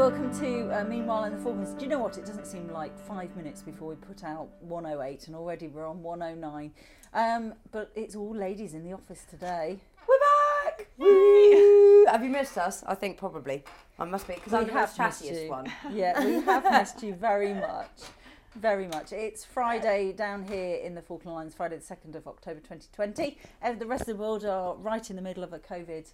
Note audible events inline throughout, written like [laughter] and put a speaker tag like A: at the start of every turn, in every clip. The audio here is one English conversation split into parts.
A: welcome to uh, Meanwhile in the Falklands. Do you know what? It doesn't seem like five minutes before we put out 108 and already we're on 109. Um, but it's all ladies in the office today.
B: We're back! Woo! Have you missed us? I think probably. I must be because I'm the most chattiest one. [laughs]
A: Yeah, we have [laughs] missed you very much. Very much. It's Friday down here in the Falkland Islands, Friday the 2nd of October 2020. And the rest of the world are right in the middle of a COVID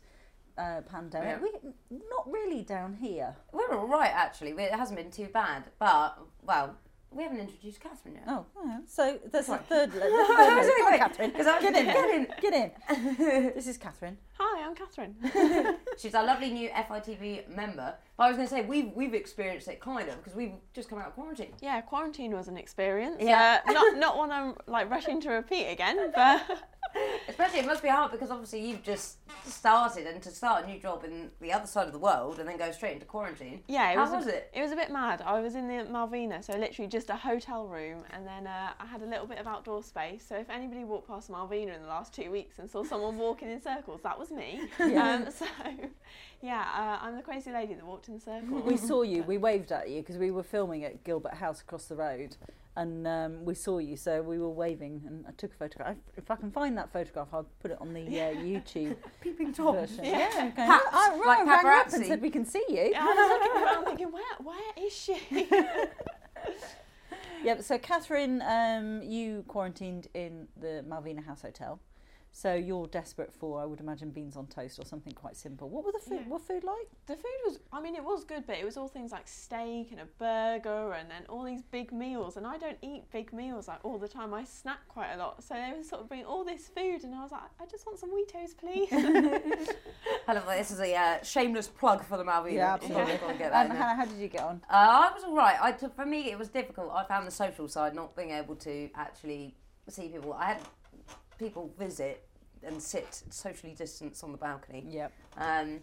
A: uh, pandemic.
B: Yeah.
A: We, not really down here.
B: We're all right actually. We- It hasn't been too bad, but well, we haven't introduced Catherine yet.
A: Oh, yeah. so there's a third. le- the third [laughs]
B: was
A: lady.
B: like,
A: Come on,
B: wait,
A: Catherine. [laughs]
B: 'cause I was-
A: Get in,
B: get
A: there. Get in. [laughs] This is Catherine.
C: Hi, I'm Catherine. [laughs] [laughs]
B: She's our lovely new FITV member. But I was going to say we've we've experienced it kind of because we've just come out of quarantine.
C: yeah, quarantine was an experience.
B: Yeah.
C: Uh, not [laughs] not one I'm like rushing to repeat again, but
B: Especially it must be hard because obviously you've just started and to start a new job in the other side of the world and then go straight into quarantine.
C: yeah, it
B: How
C: was.
B: was
C: a,
B: it?
C: It was a bit mad. I was in the Malvina, so literally just a hotel room, and then uh, I had a little bit of outdoor space. So if anybody walked past Malvina in the last two weeks and saw someone walking in circles, that was me. [laughs] Um, [laughs] so yeah, uh, I'm the crazy lady that walked in the circle.
A: We saw you. [laughs] We waved at you because we were filming at Gilbert House across the road, and um, we saw you. So we were waving, and I took a photograph. If I can find that photograph, I'll put it on the uh, YouTube
B: Peeping
A: version.
C: Yeah.
A: okay.
B: Paps,
A: I,
B: like
A: I rang up and
B: paparazzi.
A: said we can see you.
C: I was looking around thinking, where where is she?
A: Yep. So Catherine, um, you quarantined in the Malvina House Hotel. So you're desperate for, I would imagine, beans on toast or something quite simple. What were the food?
C: Yeah.
A: What food like?
C: The food was, I mean, it was good, but it was all things like steak and a burger and then all these big meals. And I don't eat big meals like all the time. I snack quite a lot. So they were sort of bringing all this food, and I was like, I just want some Weetos, please. [laughs]
B: I love that. This is a uh, shameless plug for the Malvina.
A: Yeah, absolutely.
B: I've got get that
A: Um. Hannah, how did you get on?
B: Uh, I was all right. I, t- for me, it was difficult. I found the social side, not being able to actually see people. I had people visit and sit socially distanced on the balcony,
A: Yep.
B: um,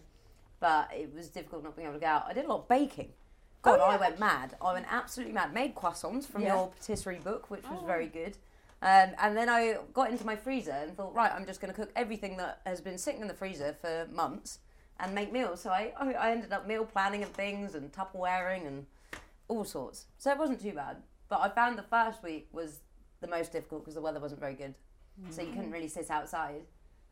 B: but it was difficult not being able to go out. I did a lot of baking. God, I went mad. I went absolutely mad. Made croissants from
A: Yeah.
B: your patisserie book, which was
C: Oh.
B: very good. Um, and then I got into my freezer and thought, right, I'm just going to cook everything that has been sitting in the freezer for months and make meals. So I, I, I ended up meal planning and things and Tupperwaring and all sorts. So it wasn't too bad. But I found the first week was the most difficult because the weather wasn't very good. So you couldn't really sit outside.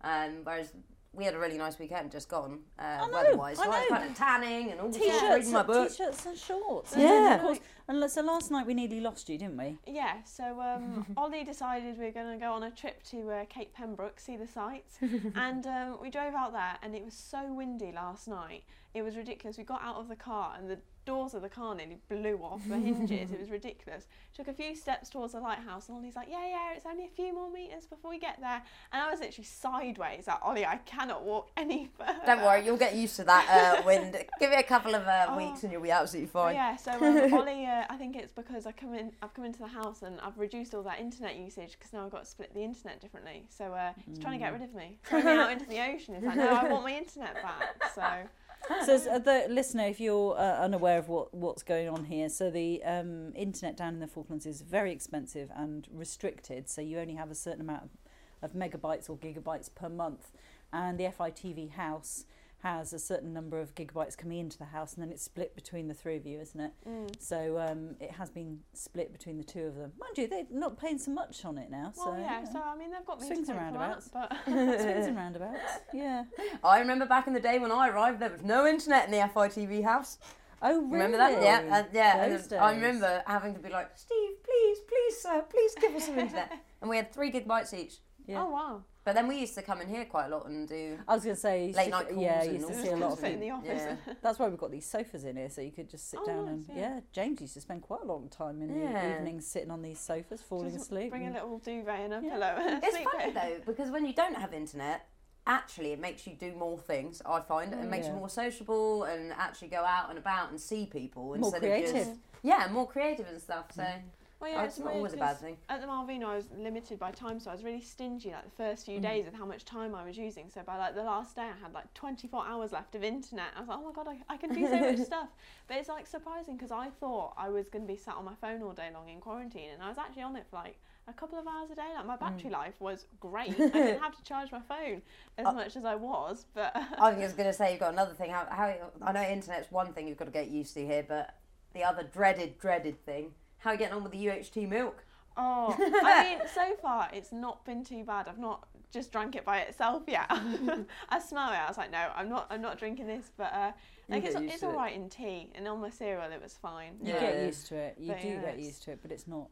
B: Um, whereas we had a really nice weekend just gone, uh, weather-wise.
A: I
B: So I was
A: know.
B: kind of tanning and all sorts,
A: T-shirts,
B: reading my book.
A: t-shirts and shorts.
B: Yeah.
A: And of course, and so last night we nearly lost you, didn't we?
C: yeah, so um, [laughs] Ollie decided we were going to go on a trip to uh, Cape Pembroke, see the sights. [laughs] and um, we drove out there, and it was so windy last night. It was ridiculous. We got out of the car, and the doors of the car nearly blew off the hinges. it [laughs] was ridiculous. Took a few steps towards the lighthouse, and Ollie's like, "Yeah, yeah, it's only a few more meters before we get there." And I was literally sideways, like, "Ollie, I cannot walk any [laughs] further."
B: Don't worry, you'll get used to that uh, [laughs] wind. Give it a couple of uh,
C: Oh.
B: weeks and you'll be absolutely fine.
C: yeah, so um, Ollie, uh, I think it's because I come in, I've come into the house and I've reduced all that internet usage because now I've got to split the internet differently. So uh, he's trying to get rid of me, throw me out into the ocean. He's like, no, I want my internet back. So
A: So, uh, the listener, if you're uh, unaware of what, what's going on here, so the um, internet down in the Falklands is very expensive and restricted. So you only have a certain amount of, of megabytes or gigabytes per month, and the FITV house has a certain number of gigabytes coming into the house, and then it's split between the three of you, isn't it?
C: mm.
A: So um, it has been split between the two of them. Mind you, they're not paying so much on it now.
C: well,
A: so
C: yeah.
A: you
C: So. I mean, they've got me
A: Swings
C: to
A: and roundabouts.
C: that, but [laughs] [laughs]
A: swings and roundabouts. Yeah.
B: I remember back in the day when I arrived, there was no internet in the FITV house.
A: Oh, really?
B: Remember that? Yeah, and, yeah. and
A: Those
B: I remember having to be like, Steve, please, please, sir, please give us some internet. [laughs] and we had three gigabytes each.
A: Yeah.
C: oh wow,
B: But then we used to come in here quite a lot and do.
A: I was going to say,
B: Late
A: to-
B: night calls
A: yeah,
B: and
A: used to see a lot of
C: to fit in the office.
B: Yeah. [laughs]
A: That's why we've got these sofas in here, so you could just sit
C: Oh,
A: down
C: nice,
A: and
C: yeah.
A: yeah. James used to spend quite a long time in the
B: Yeah.
A: evenings sitting on these sofas, falling
C: Just
A: asleep.
C: Bring a little duvet and a
A: Yeah.
C: pillow. and
B: It's funny
C: with.
B: though, because when you don't have internet, actually it makes you do more things, I find. It makes
A: Yeah.
B: you more sociable and actually go out and about and see people
A: More
B: instead
A: creative.
B: of just. Yeah, more creative and stuff. So mm.
C: Well, yeah,
B: it's
C: it's
B: not always a bad thing.
C: At the Malvina, I was limited by time, so I was really stingy like the first few
A: Mm.
C: days with how much time I was using. So by like the last day, I had like 24 hours left of internet. I was like, oh my god, I, I can do so much [laughs] stuff. But it's like surprising because I thought I was going to be sat on my phone all day long in quarantine, and I was actually on it for like a couple of hours a day. Like my
B: Mm.
C: battery life was great. I didn't [laughs] have to charge my phone as
B: Uh,
C: much as I was, but [laughs]
B: I was going to say you've got another thing. How, how I know internet's one thing you've got to get used to here, but the other dreaded, dreaded thing. How are you getting on with the UHT milk?
C: oh, [laughs] I mean, so far it's not been too bad. I've not just drank it by itself yet. [laughs] I smell it. I was like, no, I'm not. I'm not drinking this. But uh, like it's,
B: used
C: it's
B: to
C: all
B: it.
C: in tea, and on my cereal it was fine.
A: You
B: Yeah.
A: get used to it. You
C: But
A: do
C: yeah,
A: get used to it, but it's not.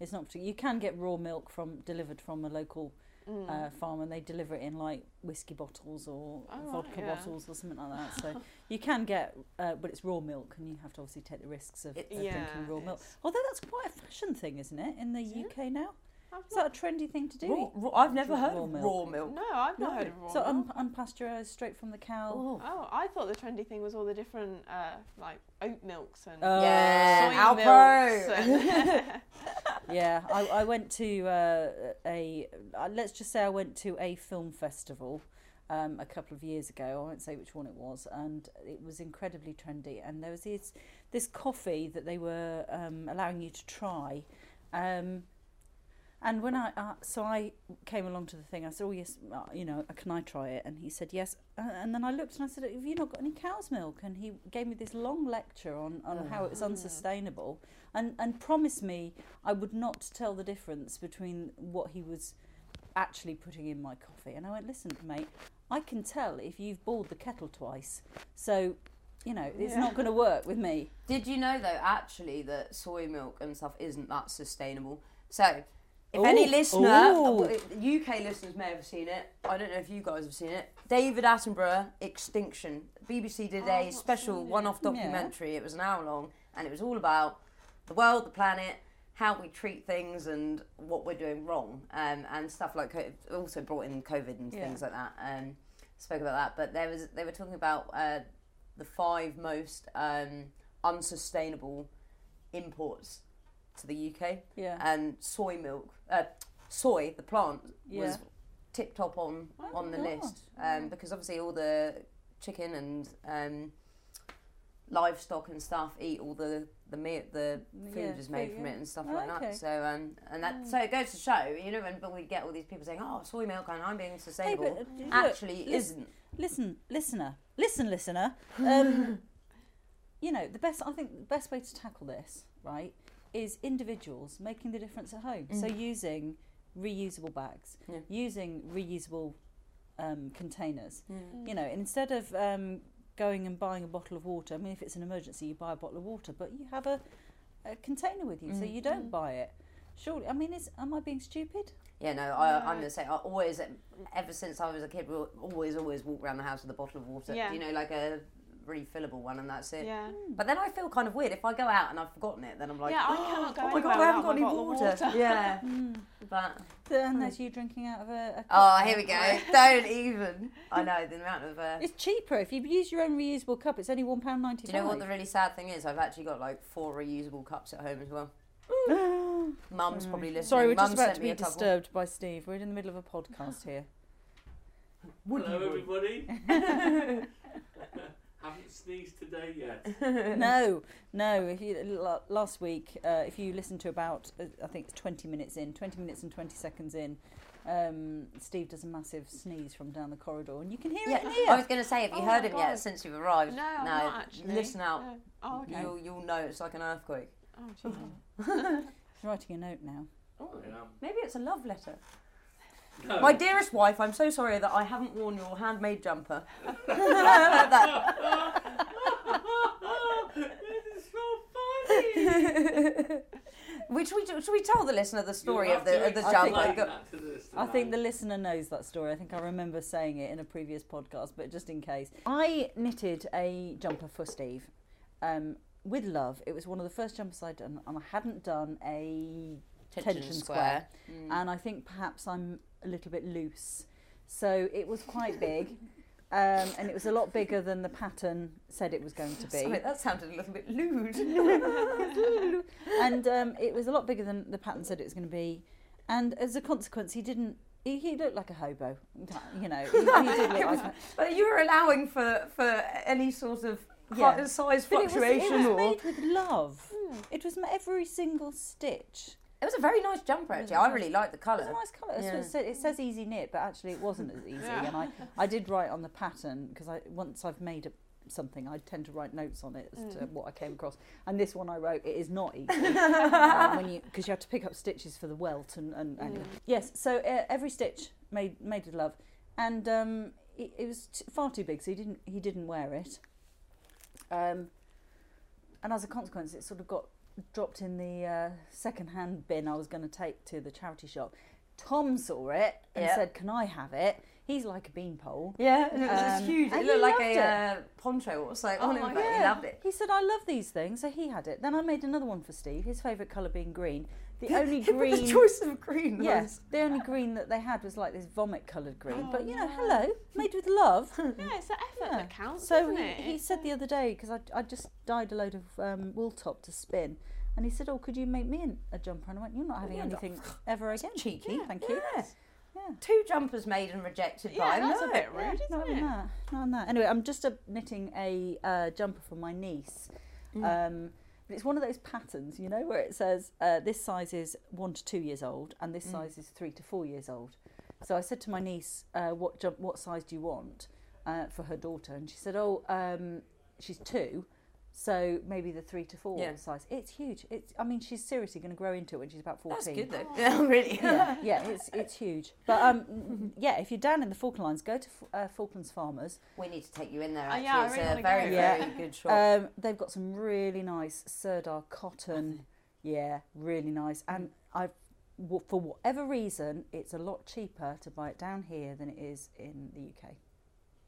A: It's not. You can get raw milk from delivered from a local
C: Mm.
A: uh, farm, and they deliver it in like whiskey bottles or
C: Oh, right,
A: vodka
C: yeah.
A: bottles or something like that. So you can get, uh, but it's raw milk, and you have to obviously take the risks of, of
C: yeah,
A: drinking raw milk. Although that's quite a fashion thing, isn't it, in the
C: Is it?
A: UK now?
C: I've
A: Is that a trendy thing to do?
B: Raw, raw, I've never
A: Raw
B: heard of
A: milk.
B: raw milk.
C: no, I've not
B: No.
C: heard of raw
A: so
C: milk.
A: un- unpasteurized, straight from the cow.
B: Oh.
C: Oh, I thought the trendy thing was all the different uh, like oat milks and
A: Oh.
B: Yeah,
C: soy
B: Alpro.
C: milks and [laughs] [laughs]
A: yeah, I, I went to uh, a. Uh, let's just say I went to a film festival um, a couple of years ago. I won't say which one it was, and it was incredibly trendy. And there was this this coffee that they were um, allowing you to try. Um, and when I uh, so I came along to the thing, I said, "Oh yes, uh, you know, can I try it?" And he said, "Yes." Uh, and then I looked and I said, "Have you not got any cow's milk?" And he gave me this long lecture on, on how it was unsustainable, and and promised me I would not tell the difference between what he was actually putting in my coffee. And I went, "Listen, mate, I can tell if you've boiled the kettle twice, so." You know, it's
C: Yeah.
A: not going to work with me.
B: Did you know though, actually, that soy milk and stuff isn't that sustainable? So, if any listener,
A: Ooh.
B: UK listeners may have seen it. I don't know if you guys have seen it. David Attenborough, Extinction. BBC did
C: Oh,
B: a special one-off
A: Yeah.
B: documentary. It was an hour long, and it was all about the world, the planet, how we treat things, and what we're doing wrong, um, and stuff like. co- Also brought in COVID and
A: Yeah.
B: things like that. Um, spoke about that, but there was they were talking about uh, the five most um, unsustainable imports to the UK,
A: Yeah.
B: and soy milk, uh, soy, the plant,
A: Yeah.
B: was tip top on
C: Oh
B: on the list um, because obviously all the chicken and um, livestock and stuff eat all the the meat the food
A: Yeah,
B: is made
A: food,
B: from
A: yeah.
B: it and stuff
A: Oh,
B: like
A: okay.
B: that. So um, and that so it goes to show, you know, when but we get all these people saying, "Oh, soy milk and I'm being
A: Hey,
B: sustainable,"
A: but, uh,
B: actually
A: lis-
B: isn't.
A: listen, listener, listen, listener. Um, [laughs] you know, the best I think the best way to tackle this, right, is individuals making the difference at home. So using reusable bags,
B: Yeah.
A: using reusable um, containers. You know, instead of um, going and buying a bottle of water. I mean, if it's an emergency, you buy a bottle of water, but you have a, a container with you, so
B: Mm.
A: you don't buy it. Surely, I mean, is am I being stupid?
B: Yeah, no, I,
C: Yeah.
B: I'm going to say, I always, ever since I was a kid, we always, always walk around the house with a bottle of water.
C: Yeah.
B: You know, like a refillable one, and that's it.
C: Yeah. Hmm.
B: But then I feel kind of weird if I go out and I've forgotten it. Then I'm like,
C: Yeah, I oh, cannot go
B: oh my god, I haven't
C: without
B: got any
C: my bottle of
B: water.
C: water. [laughs]
B: Yeah, [laughs] hmm. but
A: And hmm. there's you drinking out of a. a
B: oh, here we go. [laughs] Don't even. I know the amount of. Uh,
A: It's cheaper if you use your own reusable cup. It's only one pound ninety
B: do you know what the really sad thing is? I've actually got like four reusable cups at home as well. [gasps] Mum's probably listening.
A: Sorry, we're
B: Mum
A: just about to be disturbed by Steve. We're in the middle of a podcast here.
B: Would
D: Hello, everybody. Haven't sneezed today yet. [laughs]
A: no, [laughs] no. If you last week, uh, if you listen to about, uh, I think it's twenty minutes in, twenty minutes and twenty seconds in, um, Steve does a massive sneeze from down the corridor, and you can hear it in
B: Yeah,
A: here.
B: I was going to say, have you
C: Oh
B: heard
C: my
B: him yet since you've arrived?
C: No, I'm
B: no.
C: not actually.
B: Listen out.
C: No. Oh, okay.
B: You'll, you'll know it's like an earthquake.
C: Oh, jeez.
A: He's [laughs] writing a note now.
B: Oh,
D: I am.
B: maybe it's a love letter.
D: No.
B: My dearest wife, I'm so sorry that I haven't worn your handmade jumper.
D: This is so funny.
B: Which we should we tell the listener the story of the
D: to
B: of the
A: I think-
B: jumper?
D: explain
B: Go-
D: that to this
A: I think the listener knows that story. I think I remember saying it in a previous podcast, but just in case. I knitted a jumper for Steve um, with love. It was one of the first jumpers I'd done, and I hadn't done a tension, square.
B: Mm.
A: And I think perhaps I'm a little bit loose. So it was quite big. Um, and it was a lot bigger than the pattern said it was going to be.
B: Sorry, that sounded a little bit lewd. [laughs] [laughs]
A: and um, it was a lot bigger than the pattern said it was going to be. And as a consequence, he didn't. He, he looked like a hobo, you know. He, he look [laughs] like.
B: But you were allowing for for any sort of
A: Yeah.
B: size
A: but it was, it
B: fluctuation
A: was made with love. It was every single stitch
B: It was a very nice jumper actually. I really liked the colour.
A: It's
B: colour.
A: a nice colour.
B: Yeah.
A: It, it says easy knit, but actually it wasn't as easy.
C: Yeah.
A: And I, I did write on the pattern because I once I've made a, something, I tend to write notes on it as to
C: Mm.
A: what I came across. And this one I wrote, it is not easy [laughs] um, when you because you have to pick up stitches for the welt and, and anyway.
C: Mm.
A: yes. So uh, every stitch made made with love, and um, it, it was t- far too big, so he didn't he didn't wear it. Um, and as a consequence, it sort of got dropped in the uh, second-hand bin I was going to take to the charity shop. Tom saw it and
B: Yeah.
A: said, "Can I have it?" He's like a beanpole.
B: Yeah, and it was
A: Um,
B: huge. It
A: he
B: looked like
A: loved
B: a
A: it.
B: uh, poncho or something
C: Oh
B: on him,
C: my
B: but he loved it.
A: He said, "I love these things," so he had it. Then I made another one for Steve. His favourite colour being green. The only [laughs] green.
B: the choice of green
A: Yes, the only green that they had was like this vomit-coloured green.
C: Oh,
A: but you know,
C: no.
A: hello, made with love. [laughs]
C: Yeah, it's the effort
A: Yeah.
C: that counts,
A: So
C: isn't
A: he,
C: it?
A: he said the other day because I, I just dyed a load of um, wool top to spin, and he said, "Oh, could you make me an, a jumper?" And I went, "You're not having
B: yeah, no.
A: anything [laughs] ever again."
B: cheeky.
A: Yeah, thank you.
B: Yes.
A: Yeah.
B: Two jumpers made and rejected by
C: Yeah,
B: him.
C: that's a bit rude,
A: Yeah,
C: isn't
A: not
C: it?
A: on that. Not on that. Anyway, I'm just uh, knitting a uh, jumper for my niece.
B: Mm.
A: Um, but it's one of those patterns, you know, where it says uh, this size is one to two years old and this
B: Mm.
A: size is three to four years old. So I said to my niece, uh, "What jump? What size do you want uh, for her daughter?" And she said, "Oh, um, she's two, so maybe the three to four
B: Yeah.
A: size. It's huge. It's. I mean, she's seriously going to grow into it when she's about fourteen.
B: That's good though.
C: Oh.
B: Yeah, [laughs] really.
A: yeah, yeah, it's it's huge. But um, [laughs] yeah, if you're down in the Falklands, go to uh, Falklands Farmers.
B: We need to take you in there.
C: Oh,
B: Actually,
C: yeah,
B: it's
C: really
B: a very,
C: go.
B: very
A: Yeah.
B: good shop.
A: Um, they've got some really nice Sirdar cotton. Yeah, really nice. And I've for whatever reason, it's a lot cheaper to buy it down here than it is in the UK.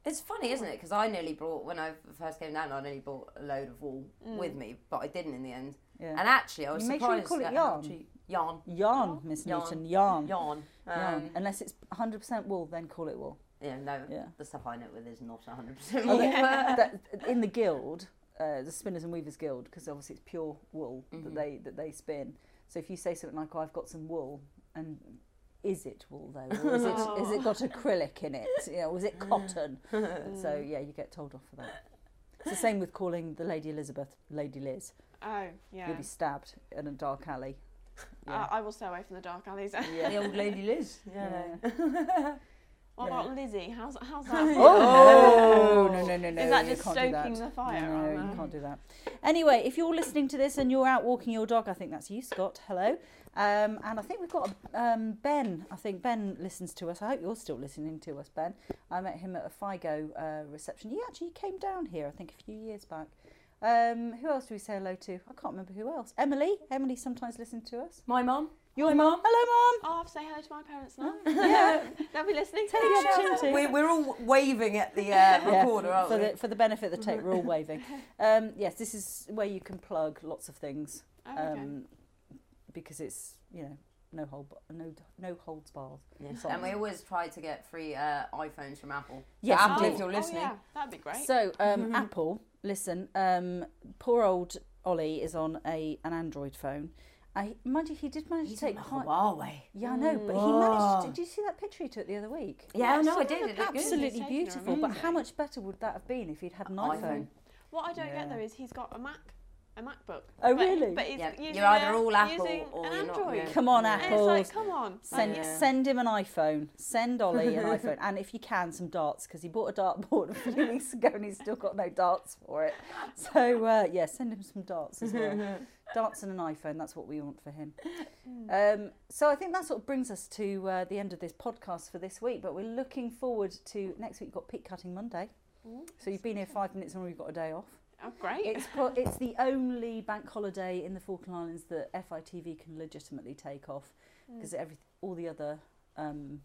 B: It's funny, isn't it? Because I nearly brought when I first came down, I nearly brought a load of wool
C: Mm.
B: with me, but I didn't in the end.
A: Yeah.
B: And actually, I was
A: You make sure you call it yarn.
B: cheap- Yarn.
A: yarn,
C: Yarn.
A: Miss
B: Yarn.
A: Newton, yarn.
B: Yarn.
A: Yarn.
B: Um,
A: Unless it's 100% wool, then call it wool.
B: yeah, no,
A: Yeah.
B: the stuff I knit with is not 100%
A: Oh,
B: wool. [laughs]
A: that, in the guild, uh, the Spinners and Weavers Guild, because obviously it's pure wool
B: Mhm.
A: that they that they spin. So if you say something like, "Oh, I've got some wool," and is it wool though, or is it is it got [laughs] acrylic in it? You know, was it cotton? [laughs] so yeah, you get told off for that. It's the same with calling the Lady Elizabeth Lady Liz.
C: Oh, yeah.
A: You'll be stabbed in a dark alley.
C: Uh, I will stay away from the dark alleys.
A: Yeah. [laughs]
B: the old lady Liz. Yeah.
C: What about Lizzie? How's how's [laughs] that?
A: Oh, no, no, no, no!
C: Is that just stoking
A: that.
C: the fire?
A: No,
C: on
A: you can't do that. Anyway, if you're listening to this and you're out walking your dog, I think that's you, Scott. Hello. Um, and I think we've got um, Ben. I think Ben listens to us. I hope you're still listening to us, Ben. I met him at a FIGO uh, reception. He actually came down here, I think, a few years back. Um, who else do we say hello to? I can't remember who else. Emily. Emily sometimes listens to us.
B: My mum.
A: Your
B: Hi,
A: mum.
B: Mum.
A: Hello, mum.
C: Oh, I have to say hello to my parents now. [laughs]
A: Yeah. [laughs]
C: They'll be listening.
A: Take the opportunity.
B: We're, we're all waving at the uh,
A: Yeah,
B: recorder, aren't
A: for
B: we?
A: the for the benefit of the tape, we're all waving. [laughs] Um, yes, this is where you can plug lots of things
C: Oh, okay.
A: um, because it's you know no hold no no holds barred.
B: Yes. And we always try to get free uh, iPhones from Apple.
A: Yes,
B: so Apple,
A: indeed.
B: if you're
C: Oh,
B: listening.
C: yeah, that'd be great.
A: So um, Apple, listen, um, poor old Ollie is on a an Android phone. I mind you, he did manage
B: He's
A: to take
B: on
A: quite.
B: Huawei.
A: Yeah, I know, but he managed. To, did you see that picture he took the other week?
B: Yeah,
C: Yeah,
B: no, I did. It
C: of
B: looked.
A: Absolutely beautiful. But how much better would that have been if he'd had an
B: iPhone.
A: iPhone?
C: what I don't
A: Yeah.
C: get though is he's got a Mac, a MacBook.
A: Oh,
C: but,
A: really?
C: But he's
B: Yeah,
C: using
B: you're either all Apple
C: using
B: or
C: an
B: you're not,
C: Android.
B: yeah.
A: Come on,
B: Yeah.
A: Apple.
C: it's like, come on.
A: Send
B: Yeah.
A: send him an iPhone. Send Ollie an [laughs] iPhone, and if you can, some darts because he bought a dartboard a few weeks ago and he's still got no darts for it. So uh, yeah, send him some darts as well. [laughs] darts and an iPhone. That's what we want for him. Um, so I think that sort of brings us to uh, the end of this podcast for this week. But we're looking forward to next week. We've got peat cutting Monday.
C: Ooh,
A: So you've been here five minutes and we've got a day off.
C: Oh, great.
A: It's pro- it's the only bank holiday in the Falkland Islands that FITV can legitimately take off
C: Mm.
A: because every all the other um,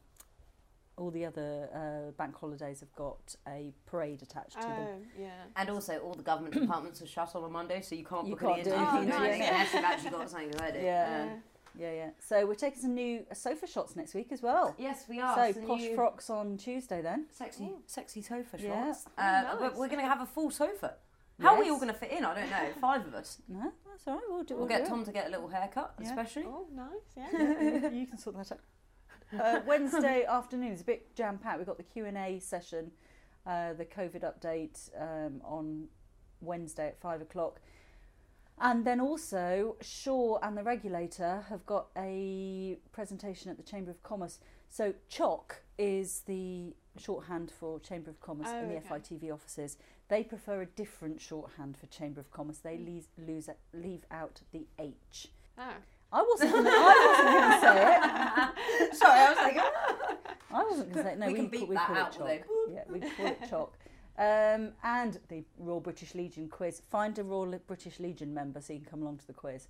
A: all the other uh, bank holidays have got a parade attached to them.
C: Oh, yeah.
B: And also, all the government [coughs] departments are shut on a Monday, so you can't
A: You
B: book
A: can't
B: any
A: do
B: interviews
C: anything,
B: or
C: no.
B: unless you've [laughs] actually got something ready.
A: Yeah.
B: Um,
A: Yeah, yeah. So we're taking some new sofa shots next week as well.
B: yes, we are.
A: so
B: some
A: posh
B: new
A: frocks on Tuesday then.
B: Sexy,
C: Ooh.
B: sexy sofa
A: Yeah.
B: shots.
C: Oh,
B: Uh,
C: nice.
B: but we're going to have a full sofa. How are we all going to fit in? I don't know. [laughs] Five of us.
A: No, that's all right. We'll do.
B: We'll
A: We'll,
B: get
A: do
B: Tom to get a little haircut,
A: Yeah.
B: especially.
C: Oh, nice. Yeah.
A: it. [laughs] you can sort that out. Uh, [laughs] Wednesday afternoon is a bit jam packed. We've got the Q and A session, uh, the COVID update um, on Wednesday at five o'clock. And then also, Sure and the regulator have got a presentation at the Chamber of Commerce. So, CHOC is the shorthand for Chamber of Commerce
C: Oh,
A: in the
C: okay.
A: FITV offices. They prefer a different shorthand for Chamber of Commerce. They
C: Mm.
A: leave, lose, leave out the H.
C: Oh.
A: I wasn't going to I [laughs] wasn't going to say it. [laughs]
B: Sorry, I was like, "Ah."
A: I wasn't going to say it. No,
B: We
A: we,
B: can beep
A: we
B: that
A: call
B: out
A: it chalk. Yeah, we call it chalk. Um, and the Royal British Legion quiz. Find a Royal British Legion member so you can come along to the quiz.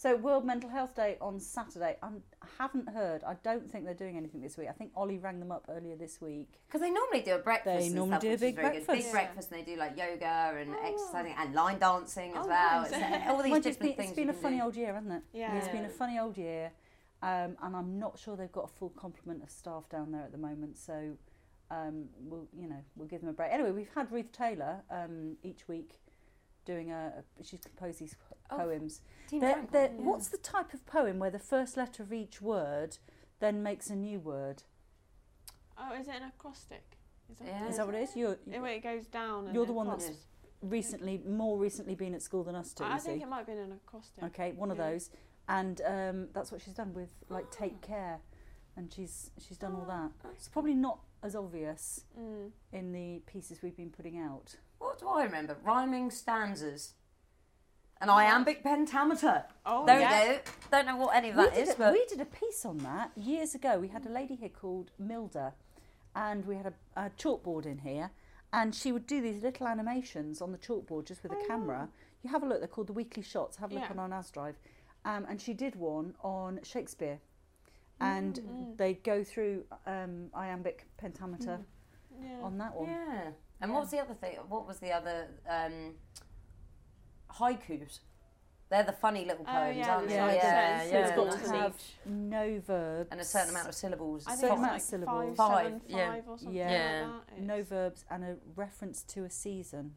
A: So World Mental Health Day on Saturday. I'm, I haven't heard. I don't think they're doing anything this week. I think Ollie rang them up earlier this week.
B: Because they normally do a breakfast.
A: They
B: and
A: normally
B: stuff,
A: do a big
B: is very Good.
A: breakfast.
B: Big
C: Yeah.
B: breakfast, and they do like yoga and
C: Oh.
B: exercising and line dancing as
C: Oh,
B: well.
C: nice.
B: It's, uh, all these
A: Mind you,
B: different
A: it's been,
B: things.
A: it's been a funny
B: do.
A: old year, hasn't it?
C: Yeah.
A: It's been a funny old year. Um, and I'm not sure they've got a full complement of staff down there at the moment. So um, we'll, you know, we'll give them a break. Anyway, we've had Ruth Taylor um, each week doing a. a she's composed these poems.
B: Team
A: They're,
B: Franklin,
A: they're,
B: yeah.
A: What's the type of poem where the first letter of each word then makes a new word?
C: Oh, is it an acrostic? Is that,
B: Yeah.
A: Is that what it is? You're
C: Yeah, where it goes down. And
A: You're the one
C: across.
A: that's recently, more recently, been at school than us two.
C: I
A: you
C: think
A: see.
C: it might have been an acrostic.
A: Okay, one of those, and um, that's what she's done with like take care, and she's she's done all that. It's probably not as obvious
C: Mm.
A: in the pieces we've been putting out.
B: What do I remember? Rhyming stanzas. An iambic pentameter.
C: Oh,
B: there
C: yeah.
B: we go. Don't know what any of
A: we,
B: that
A: did
B: is,
A: a,
B: but
A: we did a piece on that years ago. We had a lady here called Milda, and we had a, a chalkboard in here, and she would do these little animations on the chalkboard just with a camera. You have a look. They're called the weekly shots. Have a look
C: Yeah.
A: on our NAS drive, um, and she did one on Shakespeare, and
C: Mm.
A: they go through um, iambic pentameter
C: Yeah.
A: on that one.
B: yeah. And
A: Yeah.
B: what was the other thing? What was the other um, haikus? They're the funny little poems,
C: Oh,
B: poems,
C: yeah,
B: aren't they?
A: yeah,
B: yeah,
A: it's-
B: yeah.
A: so it's got to have no verbs
B: and a certain amount of syllables.
C: I think it's
A: amount
C: like
A: of syllables.
C: five,
B: Five,
C: seven,
B: yeah.
C: five or something
A: Yeah.
C: like that.
A: no verbs and a reference to a season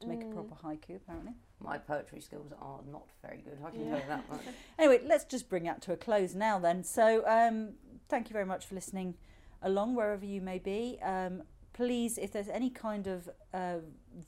A: to make a
C: Mm.
A: proper haiku apparently
B: My poetry skills are not very good. I can
C: Yeah.
B: tell you that much. [laughs]
A: Anyway, let's just bring it to a close now then. So, um, thank you very much for listening along wherever you may be. Um, please, if there's any kind of uh,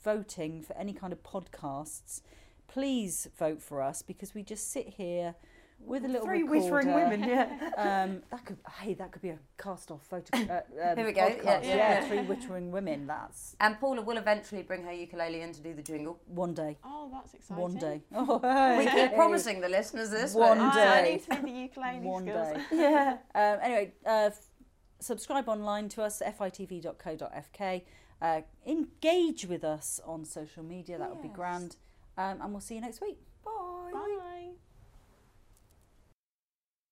A: voting for any kind of podcasts, please vote for us because we just sit here with a little
B: Three
A: recorder.
B: whispering women, yeah. [laughs]
A: Um, that could hey, that could be a cast-off photo. Uh, um, [laughs]
B: Here we go,
A: podcast.
B: yeah,
A: yeah,
C: yeah.
A: three whispering women. That's [laughs]
B: And Paula will eventually bring her ukulele in to do the jingle.
A: one day.
C: Oh, that's exciting.
A: One day. Oh,
B: We keep promising the listeners this.
A: One
B: but-
C: I, I
A: day.
C: need to be the ukulele
A: One
C: skills.
A: day.
B: Yeah.
A: Um, anyway, uh, f- subscribe online to us, fitv.co.fk. Uh, engage with us on social media, that would be grand. Um, and we'll see you next week.